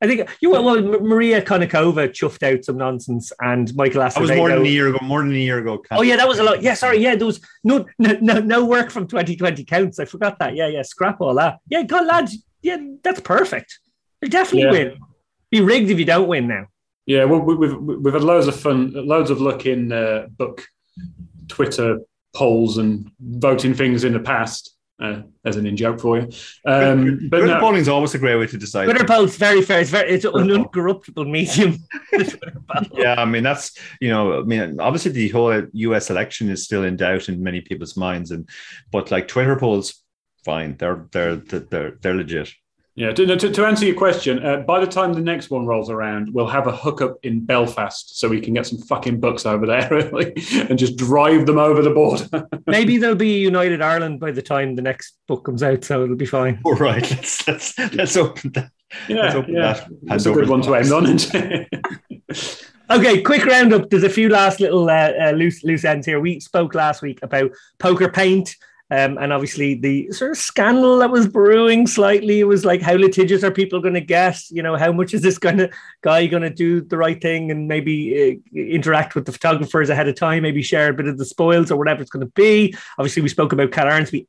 I think you well, well Maria Konnikova chuffed out some nonsense, and Michael Acevedo. That was more than a year ago. More than a year ago. Oh yeah, that was a lot. Yeah, sorry. Yeah, there was no no no, no work from 2020 counts. I forgot that. Yeah, yeah. Scrap all that. Yeah, God, lads. Yeah, that's perfect. You definitely yeah. win. Be rigged if you don't win now. Yeah, well, we've we've had loads of fun, loads of luck in uh, book Twitter polls and voting things in the past. Uh, as an in joke for you, um, but Twitter no, is always a great way to decide. Twitter polls very fair. It's very it's an uncorruptible medium. yeah, I mean that's you know I mean obviously the whole U.S. election is still in doubt in many people's minds, and but like Twitter polls, fine, they're they're they're they're legit. Yeah, to, to, to answer your question, uh, by the time the next one rolls around, we'll have a hookup in Belfast so we can get some fucking books over there really, and just drive them over the border. Maybe there'll be United Ireland by the time the next book comes out, so it'll be fine. All right, let's let's let's open that. yeah, Let's open yeah. that That's a good one to box. end on. Okay, quick roundup. There's a few last little uh, uh, loose loose ends here. We spoke last week about poker paint. Um, and obviously the sort of scandal that was brewing slightly was like how litigious are people going to get you know how much is this kind of guy going to do the right thing and maybe uh, interact with the photographers ahead of time maybe share a bit of the spoils or whatever it's going to be obviously we spoke about Kat Arnsby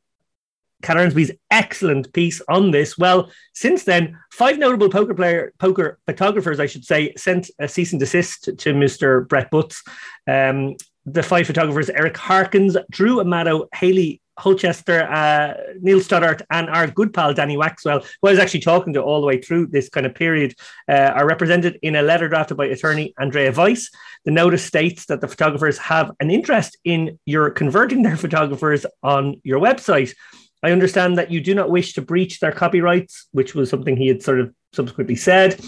Kat Arnsby's excellent piece on this. Well, since then, five notable poker player, poker photographers, I should say, sent a cease and desist to, Mr. Brett Butts. Um, the five photographers: Eric Harkins, Drew Amato, Haley Hochstetler, uh, Neil Stoddart, and our good pal Danny Maxwell, who I was actually talking to all the way through this kind of period, uh, are represented in a letter drafted by attorney Andrea Weiss. The notice states that the photographers have an interest in your converting their photographers on your website. I understand that you do not wish to breach their copyrights, which was something he had sort of subsequently said.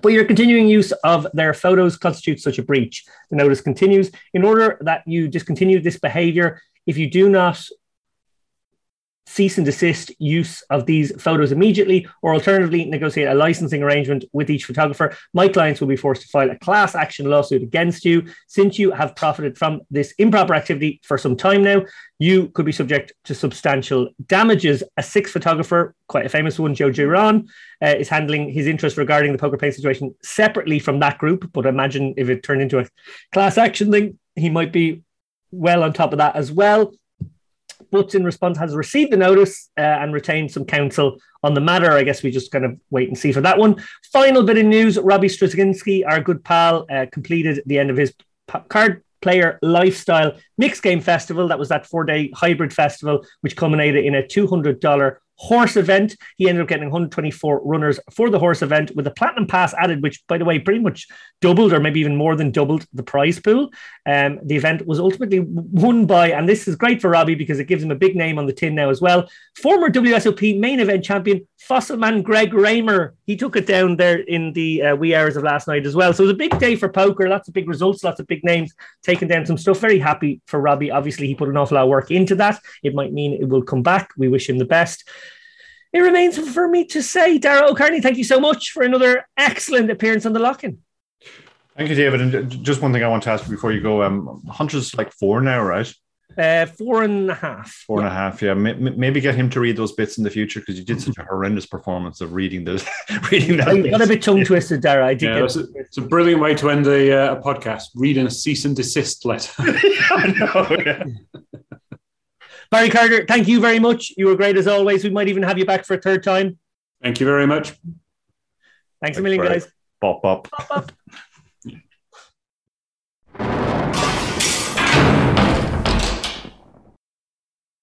But your continuing use of their photos constitutes such a breach. The notice continues in order that you discontinue this behavior, if you do not cease and desist use of these photos immediately, or alternatively, negotiate a licensing arrangement with each photographer. My clients will be forced to file a class action lawsuit against you. Since you have profited from this improper activity for some time now, you could be subject to substantial damages. A sixth photographer, quite a famous one, Joe Giron, uh, is handling his interest regarding the poker paint situation separately from that group. But imagine if it turned into a class action thing, he might be well on top of that as well. Butts in response has received the notice uh, and retained some counsel on the matter. I guess we just kind of wait and see for that one. Final bit of news Robbie Strazynski, our good pal, uh, completed the end of his card player lifestyle mixed game festival. That was that four day hybrid festival, which culminated in a $200 horse event. He ended up getting 124 runners for the horse event with a platinum pass added, which, by the way, pretty much doubled or maybe even more than doubled the prize pool. Um, the event was ultimately won by, and this is great for Robbie because it gives him a big name on the tin now as well. Former WSOP main event champion, fossil man Greg Raymer. He took it down there in the uh, wee hours of last night as well. So it was a big day for poker, lots of big results, lots of big names taking down some stuff. Very happy for Robbie. Obviously, he put an awful lot of work into that. It might mean it will come back. We wish him the best. It remains for me to say, Dara O'Kearney, thank you so much for another excellent appearance on the lock-in. Thank you, David. And just one thing I want to ask before you go. Um, Hunter's like four now, right? Uh, four and a half. Four and a half. Yeah, May- may- maybe get him to read those bits in the future because you did such a horrendous performance of reading those. reading that. I bit. got a bit tongue twisted, Dara. I did Yeah, get that's a, it's a brilliant way to end the uh, a podcast. Reading a cease and desist letter. I know, yeah. Barry Carter, thank you very much. You were great as always. We might even have you back for a third time. Thank you very much. Thanks a million, guys. Bop bop. Bop, bop.